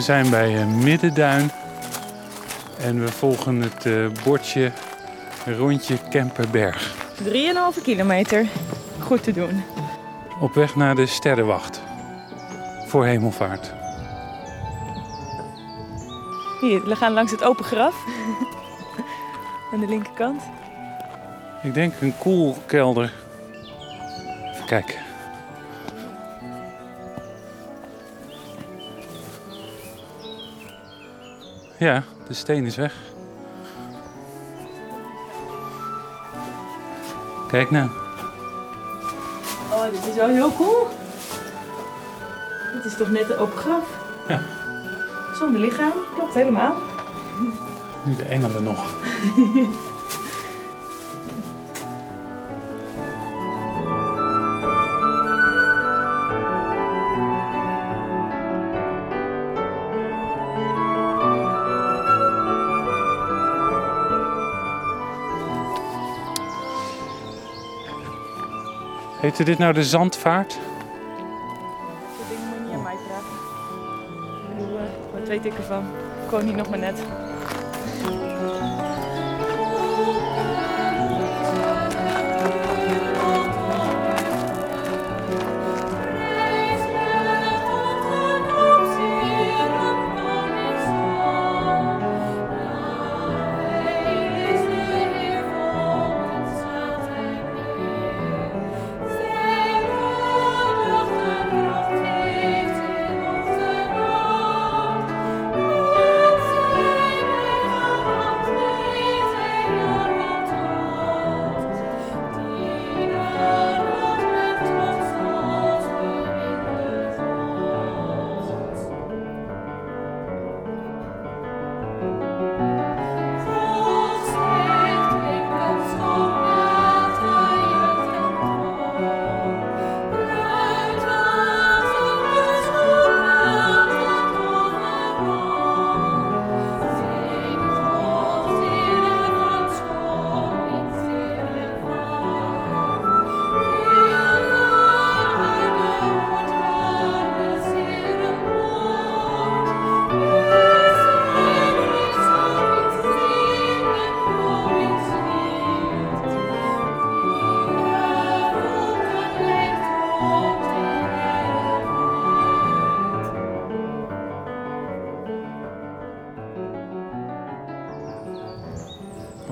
We zijn bij eh, Middenduin en we volgen het eh, bordje rondje Kemperberg. 3,5 kilometer. Goed te doen. Op weg naar de Sterrenwacht voor hemelvaart. Hier, we gaan langs het open graf. Aan de linkerkant. Ik denk een koelkelder. Even kijken. Ja, de steen is weg. Kijk nou. Oh, dit is wel heel cool. Dit is toch net een open graf? Ja. Zonder lichaam. Klopt helemaal. Nu de engelen nog. Heette dit nou de zandvaart? Dat ding moet je niet aan mij vragen. Ik bedoel, eh, wat weet ik ervan? Ik hier nog maar net.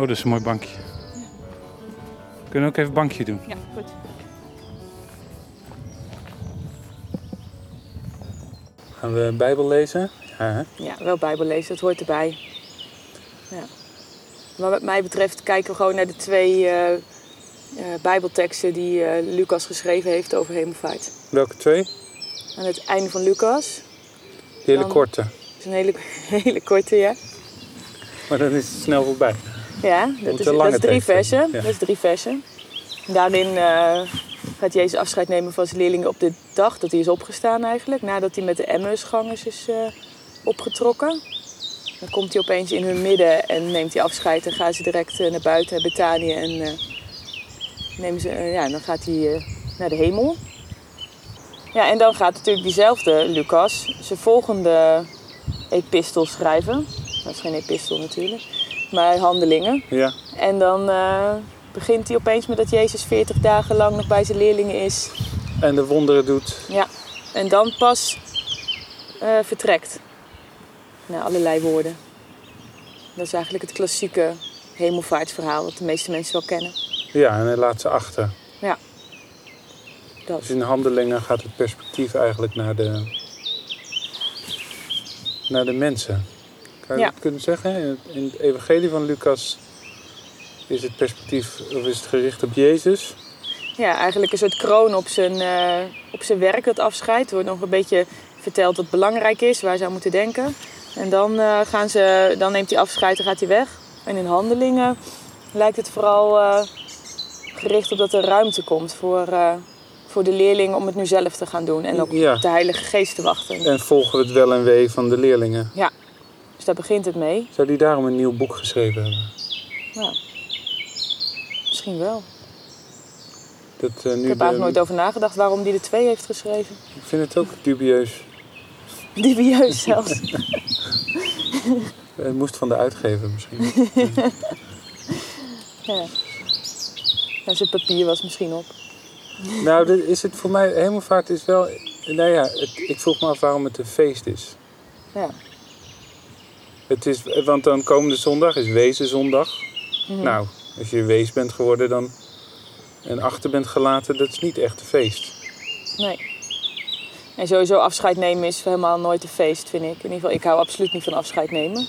Dat is een mooi bankje. Kunnen we ook even een bankje doen? Ja, goed. Gaan we Bijbel lezen? Ja, hè? Ja, wel Bijbel lezen, dat hoort erbij. Ja. Maar wat mij betreft kijken we gewoon naar de twee eh, eh, Bijbelteksten die eh, Lucas geschreven heeft over hemelvaart. Welke twee? Aan het einde van Lucas, De hele Dan- korte. dat is een hele, hele korte, ja. Maar dan is het snel voorbij. Ja, dat is, dat is drie versen. ja. Dat is drie versen. Daarin eh, gaat Jezus afscheid nemen van zijn leerlingen op de dag dat hij is opgestaan eigenlijk. Nadat hij met de Emmausgangers is eh, opgetrokken. Dan komt hij opeens in hun midden en neemt hij afscheid. En gaan ze direct eh, naar buiten, naar Betanië. En, eh, nemen ze, ja, dan gaat hij naar de hemel. Ja, en dan gaat natuurlijk diezelfde Lucas zijn volgende epistel schrijven. Dat is geen epistel natuurlijk, maar handelingen. Ja. En dan eh, begint hij opeens met dat Jezus 40 dagen lang nog bij zijn leerlingen is. En de wonderen doet. Ja. En dan pas eh, vertrekt. Nou, allerlei woorden. Dat is eigenlijk het klassieke hemelvaartsverhaal dat de meeste mensen wel kennen. Ja, en hij laat ze achter. Dat. Dus in handelingen gaat het perspectief eigenlijk naar de, naar de mensen. Je Ja. dat kunnen zeggen? In het, in het evangelie van Lucas is het perspectief, of is het gericht op Jezus. Ja, eigenlijk een soort kroon op zijn, eh, op zijn werk, dat afscheid. Er wordt nog een beetje verteld wat belangrijk is, waar ze aan moeten denken. En dan, eh, gaan ze, dan neemt hij afscheid en gaat hij weg. En in handelingen lijkt het vooral eh, gericht op dat er ruimte komt voor, voor de leerlingen om het nu zelf te gaan doen. En ook Ja. op de Heilige Geest te wachten. En volgen we het wel en wee van de leerlingen. Dus daar begint het mee. Zou die daarom een nieuw boek geschreven hebben? Nou, misschien wel. Dat, eh, nu Ik heb de- eigenlijk nooit over nagedacht waarom die er twee heeft geschreven. Ik vind het ook dubieus. Dubieus zelfs. Het moest van de uitgever misschien. ja. Nou, zijn papier was misschien op. nou, dit is het voor mij, hemelvaart is wel... Nou ja, het, ik vroeg me af waarom het een feest is. Ja. Het is want dan komende zondag is Wezenzondag. Mhm. Nou, als je wees bent geworden dan, en achter bent gelaten, dat is niet echt een feest. Nee. En sowieso afscheid nemen is helemaal nooit een feest, vind ik. In ieder geval, ik hou absoluut niet van afscheid nemen.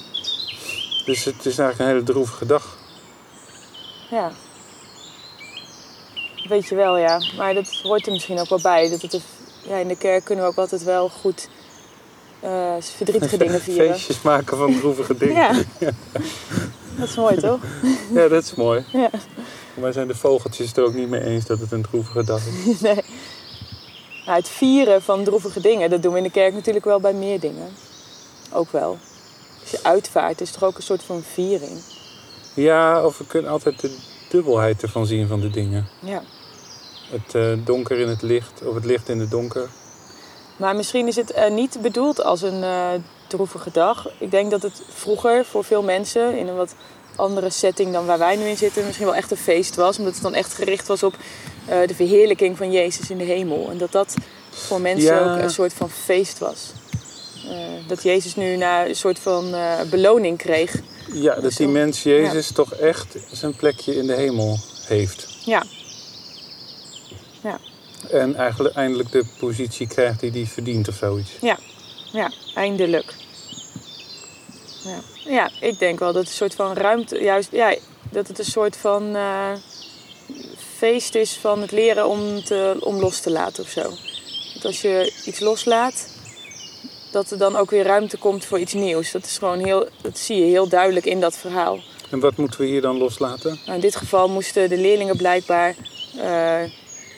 Dus het is eigenlijk een hele droevige dag. Ja. Weet je wel, ja. Maar dat hoort er misschien ook wel bij. Dat het ja, in de kerk kunnen we ook altijd wel goed eh, verdrietige dingen vieren. Feestjes maken van droevige dingen. Ja. Dat is mooi, toch? Ja, dat is mooi. Ja. Mij zijn de vogeltjes het er ook niet mee eens dat het een droevige dag is. Nee. Nou, het vieren van droevige dingen, dat doen we in de kerk natuurlijk wel bij meer dingen. Ook wel. Als je uitvaart, is toch ook een soort van viering. Ja, of we kunnen altijd de dubbelheid ervan zien van de dingen. Ja. Het eh, donker in het licht, of het licht in het donker. Maar misschien is het eh, niet bedoeld als een eh, droevige dag. Ik denk dat het vroeger voor veel mensen in een wat andere setting dan waar wij nu in zitten, misschien wel echt een feest was. Omdat het dan echt gericht was op eh, de verheerlijking van Jezus in de hemel. En dat dat voor mensen Ja. ook een soort van feest was. Dat Jezus nu naar een soort van beloning kreeg. Ja, dat die mens Jezus toch echt zijn plekje in de hemel heeft. Ja, En eigenlijk eindelijk de positie krijgt die hij verdient of zoiets. ja, eindelijk. Ja. ja, ik denk wel dat het een soort van ruimte, juist, ja, dat het een soort van eh, feest is van het leren om, te, om los te laten of zo. Dat als je iets loslaat, dat er dan ook weer ruimte komt voor iets nieuws. Dat is gewoon heel, dat zie je heel duidelijk in dat verhaal. En wat moeten we hier dan loslaten? Nou, in dit geval moesten de leerlingen blijkbaar eh,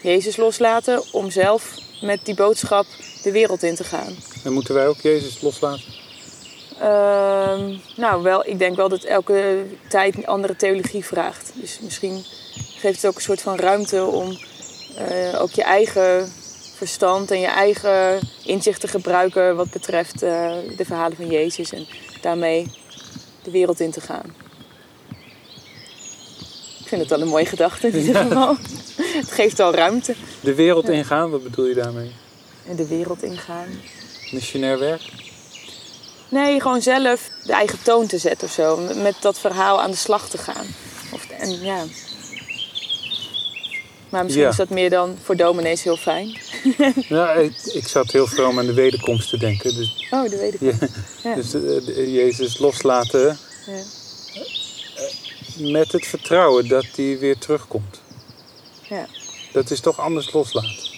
Jezus loslaten om zelf met die boodschap de wereld in te gaan. En moeten wij ook Jezus loslaten? Ehm, nou, wel, ik denk wel dat elke tijd een andere theologie vraagt. Dus misschien geeft het ook een soort van ruimte om eh, ook je eigen verstand en je eigen inzicht te gebruiken wat betreft eh, de verhalen van Jezus en daarmee de wereld in te gaan. Ik vind het wel een mooie gedachte in ieder geval. Het geeft al ruimte. De wereld ingaan, wat bedoel je daarmee? De wereld ingaan. Missionair werk? Nee, gewoon zelf de eigen toon te zetten of zo. Met dat verhaal aan de slag te gaan. Of, en, ja. Maar misschien Ja. is dat meer dan voor dominees heel fijn. Ja, ik, ik zat heel vroom aan de wederkomst te denken. Dus, Oh, weet ik. ja, dus eh, de- Jezus loslaten Ja. Met het vertrouwen dat hij weer terugkomt. Ja. Dat is toch anders loslaten.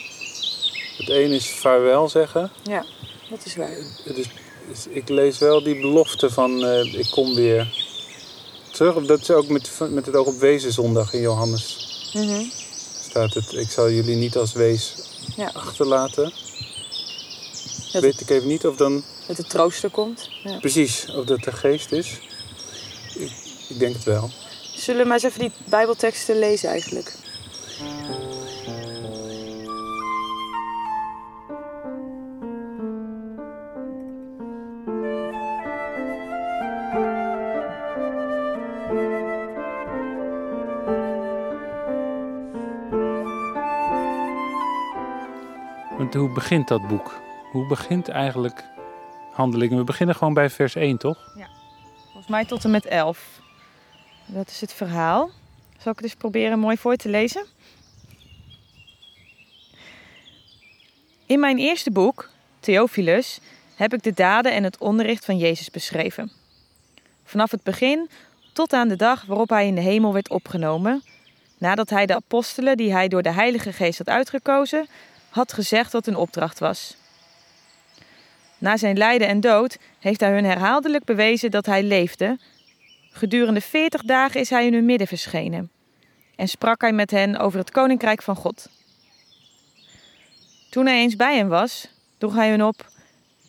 Het een is vaarwel zeggen. ja, dat is waar. Het is, is- ik lees wel die belofte van eh, ik kom weer terug. Dat is ook met, met het oog op Wezenzondag in Johannes. Mhm. Staat het, ik zal jullie niet als wees Ja. achterlaten. Dat- Weet ik even niet of dan Dat de trooster komt. Ja. precies of dat de geest is. Ik, ik denk het wel. Zullen we maar eens even die bijbelteksten lezen eigenlijk? Want hoe begint dat boek? Hoe begint eigenlijk handelingen? We beginnen gewoon bij vers 1, toch? Volgens mij tot en met 11. Dat is het verhaal. Zal ik het eens proberen mooi voor te lezen? In mijn eerste boek, Theophilus, heb ik de daden en het onderricht van Jezus beschreven. Vanaf het begin tot aan de dag waarop hij in de hemel werd opgenomen, nadat hij de apostelen die hij door de Heilige Geest had uitgekozen, had gezegd wat hun opdracht was. Na zijn lijden en dood heeft hij hun herhaaldelijk bewezen dat hij leefde. Gedurende veertig dagen is hij in hun midden verschenen en sprak hij met hen over het koninkrijk van God. Toen hij eens bij hen was, droeg hij hun op: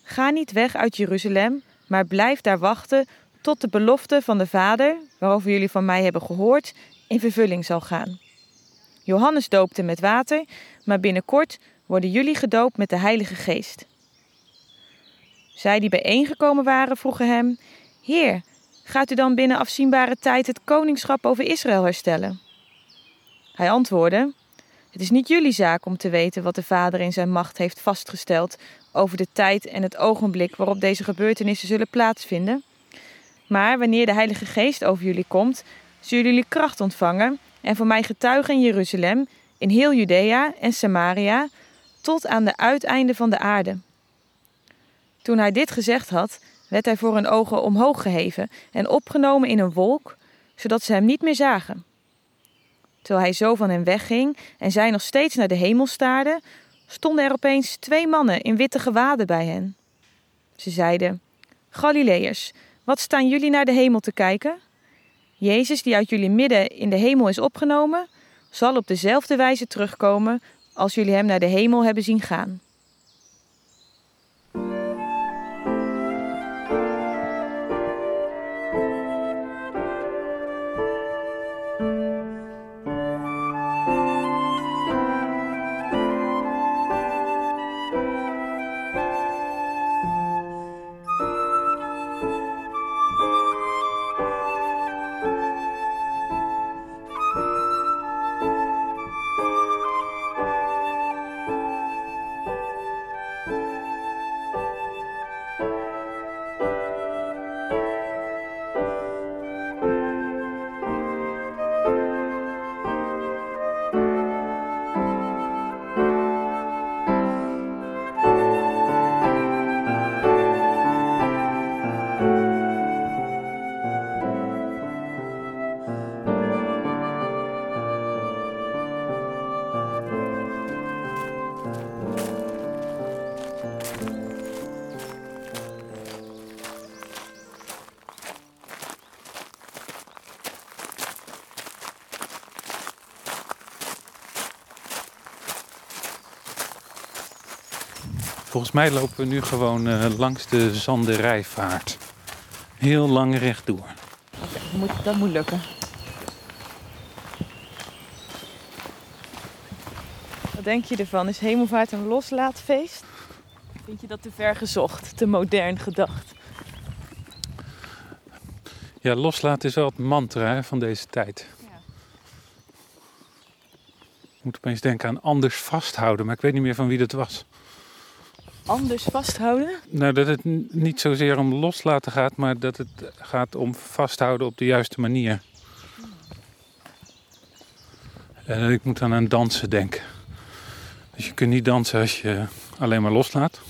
Ga niet weg uit Jeruzalem, maar blijf daar wachten tot de belofte van de Vader, waarover jullie van mij hebben gehoord, in vervulling zal gaan. Johannes doopte met water, maar binnenkort worden jullie gedoopt met de Heilige Geest. Zij die bijeengekomen waren, vroegen hem: Heer, gaat u dan binnen afzienbare tijd het koningschap over Israël herstellen? Hij antwoordde: Het is niet jullie zaak om te weten wat de Vader in zijn macht heeft vastgesteld over de tijd en het ogenblik waarop deze gebeurtenissen zullen plaatsvinden. Maar wanneer de Heilige Geest over jullie komt, zullen jullie kracht ontvangen en voor mij getuigen in Jeruzalem, in heel Judea en Samaria, tot aan de uiteinden van de aarde. Toen hij dit gezegd had, werd hij voor hun ogen omhoog geheven en opgenomen in een wolk, zodat ze hem niet meer zagen. Terwijl hij zo van hen wegging en zij nog steeds naar de hemel staarden, stonden er opeens twee mannen in witte gewaden bij hen. Ze zeiden: Galileërs, wat staan jullie naar de hemel te kijken? Jezus, die uit jullie midden in de hemel is opgenomen, zal op dezelfde wijze terugkomen als jullie hem naar de hemel hebben zien gaan. Volgens mij lopen we nu gewoon uh, langs de Zanderijvaart. Heel lang rechtdoor. Oké, okay, dat, moet, lukken. Wat denk je ervan? Is hemelvaart een loslaatfeest? Vind je dat te ver gezocht, te modern gedacht? Ja, loslaten is wel het mantra hè, van deze tijd. Ja. Ik moet opeens denken aan anders vasthouden, maar ik weet niet meer van wie dat was anders vasthouden? Nou, dat het niet zozeer om loslaten gaat, maar dat het gaat om vasthouden op de juiste manier. Uh, ik moet dan aan dansen denken. Dus je kunt niet dansen als je alleen maar loslaat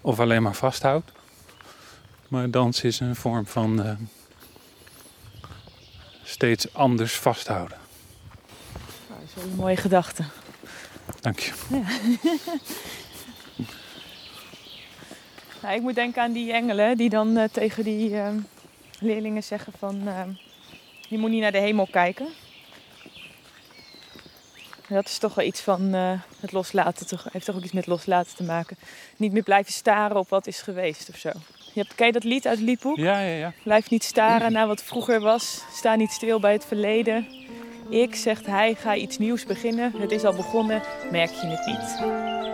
of alleen maar vasthoudt. Maar dansen is een vorm van uh, steeds anders vasthouden. Nou, dat is wel een mooie gedachte. Dank je. Ja. Nou, ik moet denken aan die engelen die dan uh, tegen die uh, leerlingen zeggen van... Uh, je moet niet naar de hemel kijken. Dat is toch wel iets van het loslaten. Toch, heeft toch ook iets met loslaten te maken. Niet meer blijven staren op wat is geweest of zo. Je hebt, ken je dat lied uit liedboek? Ja, ja, ja. Blijf niet staren naar wat vroeger was. Sta niet stil bij het verleden. Ik, zegt hij, ga iets nieuws beginnen. Het is al begonnen, merk je het niet.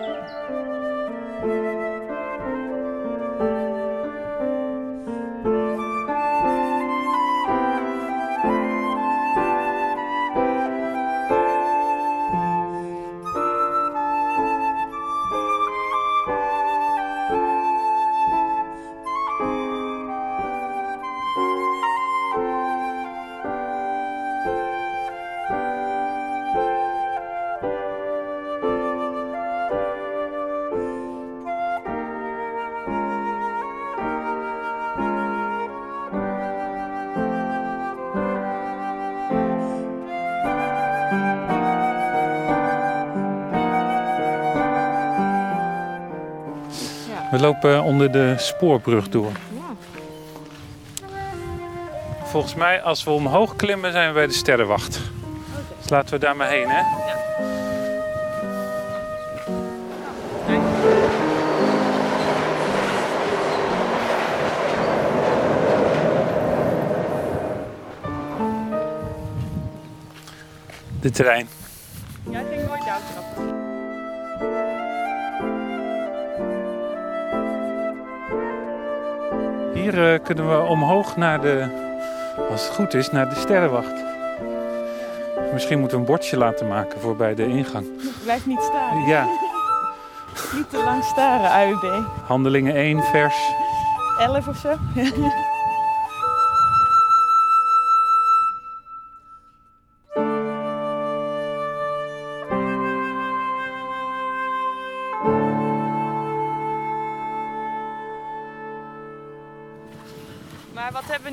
Lopen onder de spoorbrug door. Volgens mij, als we omhoog klimmen, zijn we bij de sterrenwacht. Dus laten we daar maar heen, hè? De trein. Hier eh, kunnen we omhoog naar de, als het goed is, naar de sterrenwacht. Misschien moeten we een bordje laten maken voor bij de ingang. Blijf niet staan. Ja, Niet te lang staren, AUB. handelingen 1, vers 11 of zo.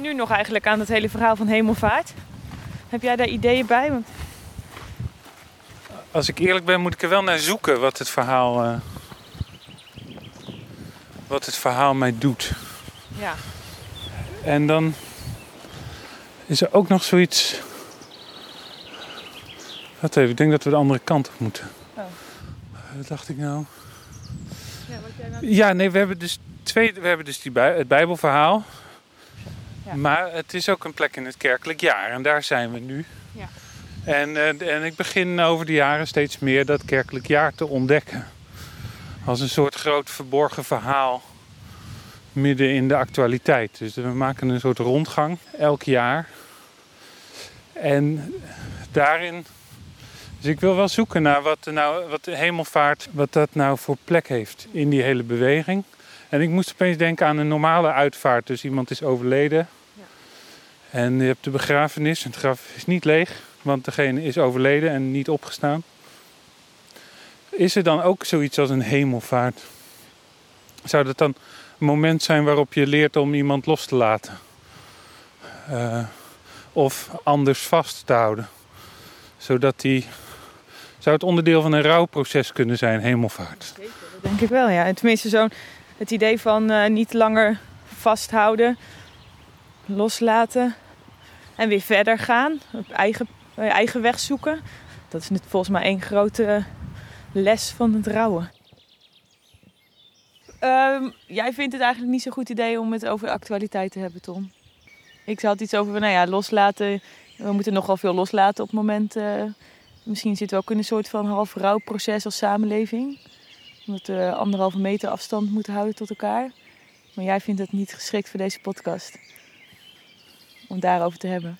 Nu nog eigenlijk aan het hele verhaal van hemelvaart? Heb jij daar ideeën bij? Want Als ik eerlijk ben, moet ik er wel naar zoeken wat het verhaal, eh, wat het verhaal mij doet. ja, En dan is er ook nog zoiets. Wacht even, ik denk dat we de andere kant op moeten. Oh. Wat dacht ik nou? ja wat jij nou... Ja, nee, we hebben dus, twee, we hebben dus die bij, het Bijbelverhaal. Ja. Maar het is ook een plek in het kerkelijk jaar en daar zijn we nu. Ja. En, eh, en ik begin over de jaren steeds meer dat kerkelijk jaar te ontdekken. Als een soort groot verborgen verhaal midden in de actualiteit. Dus we maken een soort rondgang elk jaar. En daarin. Dus ik wil wel zoeken naar wat, nou, wat de hemelvaart, wat dat nou voor plek heeft in die hele beweging. En ik moest opeens denken aan een normale uitvaart. Dus iemand is overleden. Ja. En je hebt de begrafenis. Het graf is niet leeg, want degene is overleden en niet opgestaan. Is er dan ook zoiets als een hemelvaart? Zou dat dan een moment zijn waarop je leert om iemand los te laten? Eh, of anders vast te houden? Zodat die. Zou het onderdeel van een rouwproces kunnen zijn, hemelvaart? Zeker, dat denk ik wel, ja. En tenminste, zo'n, het idee van eh, niet langer vasthouden, loslaten en weer verder gaan. Op eigen, eh, eigen weg zoeken. Dat is volgens mij één grote les van het rouwen. Ehm, jij vindt het eigenlijk niet zo'n goed idee om het over actualiteit te hebben, Tom? Ik had iets over, nou ja, loslaten. We moeten nogal veel loslaten op het moment. eh, misschien zitten we ook in een soort van half rouwproces als samenleving omdat we anderhalve meter afstand moeten houden tot elkaar. Maar jij vindt het niet geschikt voor deze podcast. Om daarover te hebben.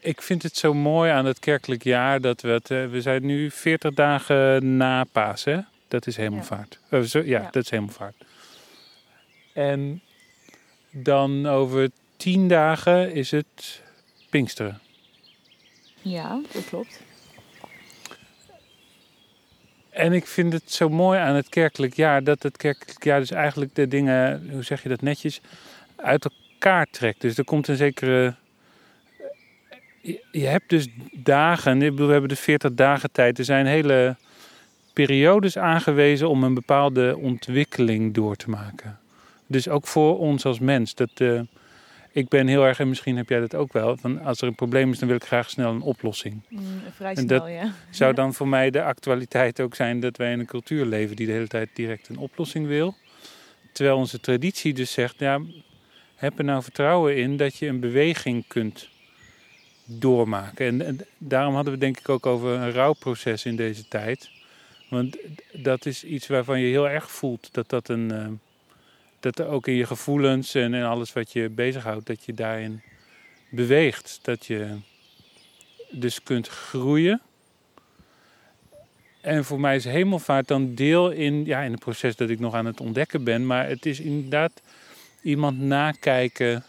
Ik vind het zo mooi aan het kerkelijk jaar dat we het. eh, we zijn nu 40 dagen na Pasen. Dat is hemelvaart. Eh, zo, ja, Ja. dat is hemelvaart. En dan over 10 dagen is het Pinksteren. Ja, dat klopt. En ik vind het zo mooi aan het kerkelijk jaar dat het kerkelijk jaar dus eigenlijk de dingen, hoe zeg je dat netjes, uit elkaar trekt. Dus er komt een zekere. Je, hebt dus dagen, ik bedoel, we hebben de 40 dagen tijd. Er zijn hele periodes aangewezen om een bepaalde ontwikkeling door te maken. Dus ook voor ons als mens. Dat, eh, ik ben heel erg, en misschien heb jij dat ook wel, van als er een probleem is, dan wil ik graag snel een oplossing. Mm, vrij En snel, dat- ja. Zou dan voor mij de actualiteit ook zijn dat wij in een cultuur leven die de hele tijd direct een oplossing wil? Terwijl onze traditie dus zegt, ja, heb er nou vertrouwen in dat je een beweging kunt doormaken. En, en daarom hadden we denk ik ook over een rouwproces in deze tijd. Want dat is iets waarvan je heel erg voelt dat dat een... dat ook in je gevoelens en alles wat je bezighoudt, dat je daarin beweegt. Dat je dus kunt groeien. En voor mij is hemelvaart dan deel in, ja, in het proces dat ik nog aan het ontdekken ben. Maar het is inderdaad iemand nakijken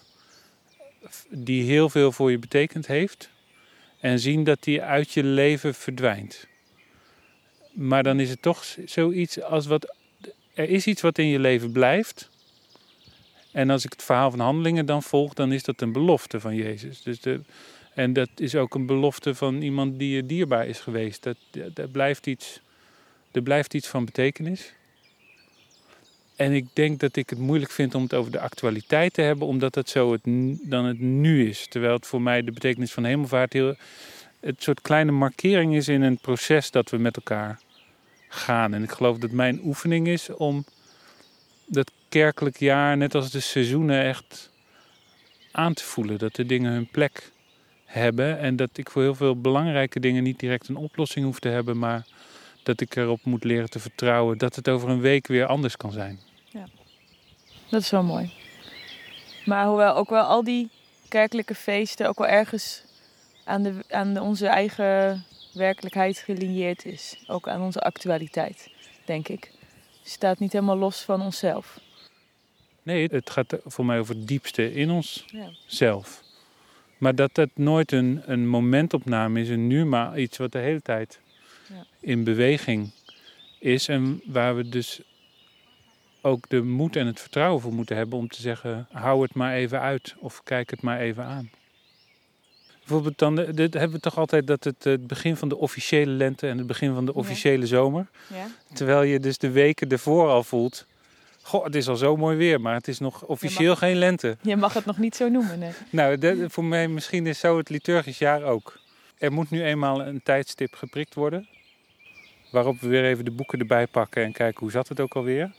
die heel veel voor je betekend heeft. En zien dat die uit je leven verdwijnt. Maar dan is het toch zoiets als wat. Er is iets wat in je leven blijft. En als ik het verhaal van handelingen dan volg, dan is dat een belofte van Jezus. Dus de, en dat is ook een belofte van iemand die je dierbaar is geweest. Dat, dat blijft iets, er blijft iets van betekenis. En ik denk dat ik het moeilijk vind om het over de actualiteit te hebben, omdat het zo het, dan het nu is. Terwijl het voor mij de betekenis van hemelvaart heel, het soort kleine markering is in een proces dat we met elkaar gaan. En ik geloof dat mijn oefening is om dat kerkelijk jaar, net als de seizoenen, echt aan te voelen. Dat de dingen hun plek hebben. En dat ik voor heel veel belangrijke dingen niet direct een oplossing hoef te hebben, maar dat ik erop moet leren te vertrouwen dat het over een week weer anders kan zijn. Dat is wel mooi. Maar hoewel ook wel al die kerkelijke feesten ook wel ergens aan, de, aan onze eigen werkelijkheid gelineerd is. Ook aan onze actualiteit, denk ik. Het staat niet helemaal los van onszelf. Nee, het gaat voor mij over het diepste in ons Ja. zelf. Maar dat dat nooit een, een momentopname is, een nu, maar iets wat de hele tijd Ja. in beweging is. En waar we dus ook de moed en het vertrouwen voor moeten hebben om te zeggen: hou het maar even uit of kijk het maar even aan. Bijvoorbeeld dan, de- dit hebben we toch altijd dat het het begin van de officiële lente en het begin van de Ja. officiële zomer. Ja? Terwijl je dus de weken ervoor al voelt. Goh, het is al zo mooi weer, maar het is nog officieel geen lente. Je mag het nog niet zo noemen, nee. Nou, dat- voor mij misschien is zo het liturgisch jaar ook. Er moet nu eenmaal een tijdstip geprikt worden. Waarop we weer even de boeken erbij pakken en kijken hoe zat het ook alweer.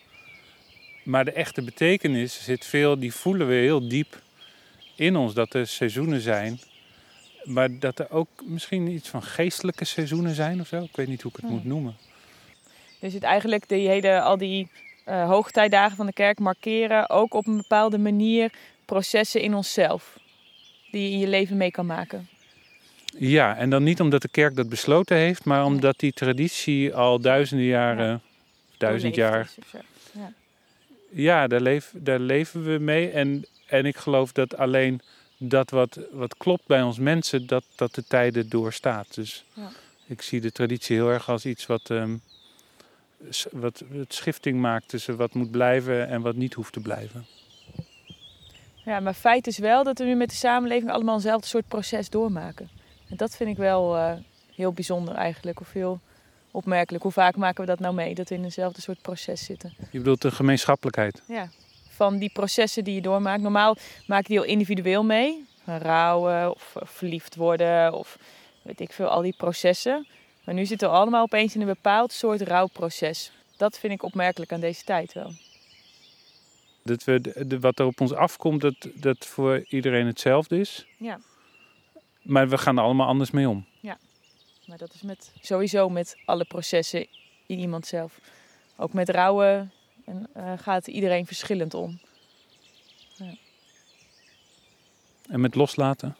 Maar de echte betekenis zit veel, die voelen we heel diep in ons. Dat er seizoenen zijn. Maar dat er ook misschien iets van geestelijke seizoenen zijn of zo. Ik weet niet hoe ik het Hmm. moet noemen. Dus het eigenlijk die hele, al die eh, hoogtijdagen van de kerk markeren ook op een bepaalde manier processen in onszelf. Die je in je leven mee kan maken. Ja, en dan niet omdat de kerk dat besloten heeft, maar omdat die traditie al duizenden jaren, duizend Doorleefd jaar, zo. ja, daar, leef, daar leven we mee. En, en ik geloof dat alleen dat wat, wat klopt bij ons mensen, dat, dat de tijden doorstaat. Dus Ja. ik zie de traditie heel erg als iets wat, s- wat het schifting maakt tussen wat moet blijven en wat niet hoeft te blijven. Ja, maar feit is wel dat we nu met de samenleving allemaal eenzelfde soort proces doormaken. En dat vind ik wel eh, heel bijzonder eigenlijk, of heel opmerkelijk. Hoe vaak maken we dat nou mee, dat we in eenzelfde soort proces zitten? Je bedoelt de gemeenschappelijkheid. Ja. Van die processen die je doormaakt. Normaal maak je die heel individueel mee. Rouwen of eh, verliefd worden of weet ik veel, al die processen. Maar nu zitten we allemaal opeens in een bepaald soort rouwproces. Dat vind ik opmerkelijk aan deze tijd wel. Dat we de, de- wat er op ons afkomt, dat, dat voor iedereen hetzelfde is. Ja. Maar we gaan er allemaal anders mee om. Maar dat is met, sowieso met alle processen in iemand zelf. Ook met rouwen en, eh, gaat iedereen verschillend om. En met loslaten.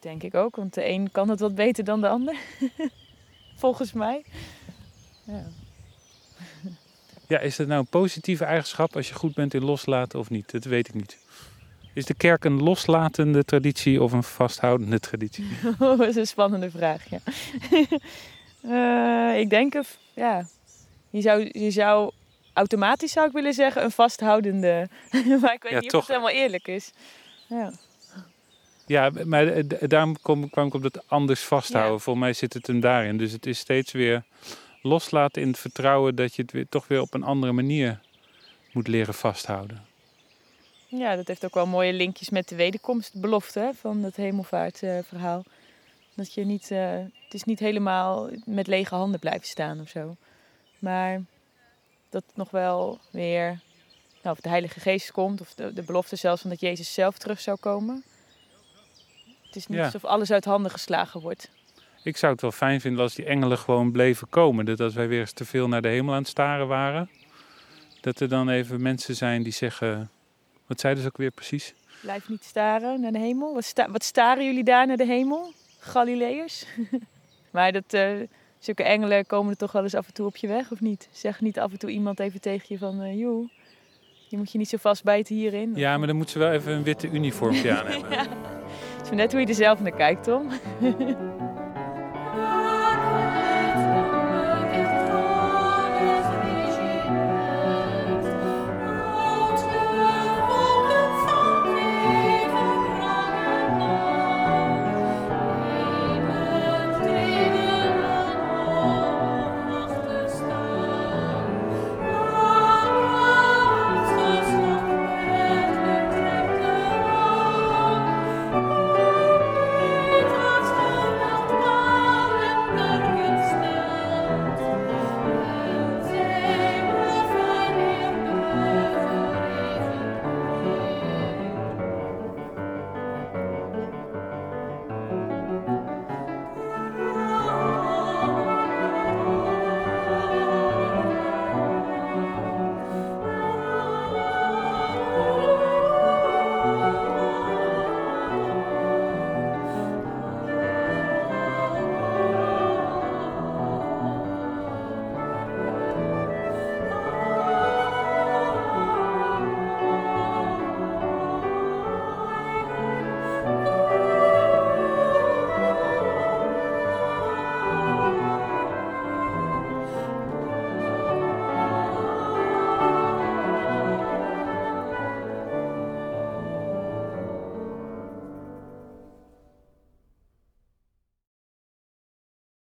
Denk ik ook, want de een kan het wat beter dan de ander. Volgens mij. Ja. Ja, is dat nou een positieve eigenschap als je goed bent in loslaten of niet? Dat weet ik niet. Is de kerk een loslatende traditie of een vasthoudende traditie? dat is een spannende vraag, ja. Eh, ik denk, of, ja, je zou, je zou automatisch zou ik willen zeggen een vasthoudende. maar ik weet Ja, niet toch. of het helemaal eerlijk is. Ja. Ja, maar eh, daarom kom, kwam ik op dat anders vasthouden. Voor mij zit het hem daarin. Dus het is steeds weer loslaten in het vertrouwen dat je het weer, toch weer op een andere manier moet leren vasthouden. ja, dat heeft ook wel mooie linkjes met de wederkomstbelofte hè, van het hemelvaartverhaal. dat je niet, eh, het is niet helemaal met lege handen blijven staan of zo. Maar dat het nog wel weer, nou, of de Heilige Geest komt, of de, de belofte zelfs van dat Jezus zelf terug zou komen. Het is niet Ja. alsof alles uit handen geslagen wordt. Ik zou het wel fijn vinden als die engelen gewoon bleven komen. Dat als wij weer eens te veel naar de hemel aan het staren waren, dat er dan even mensen zijn die zeggen. Wat zeiden ze ook weer precies? Blijf niet staren naar de hemel. Wat, sta- wat staren jullie daar naar de hemel? Galileërs? maar dat, eh, zulke engelen komen er toch wel eens af en toe op je weg, of niet? Zeg niet af en toe iemand even tegen je van... eh joh, je moet je niet zo vastbijten hierin. Ja, maar dan moeten ze wel even een witte uniformpje aan hebben. Het is maar net hoe je er zelf naar kijkt, Tom.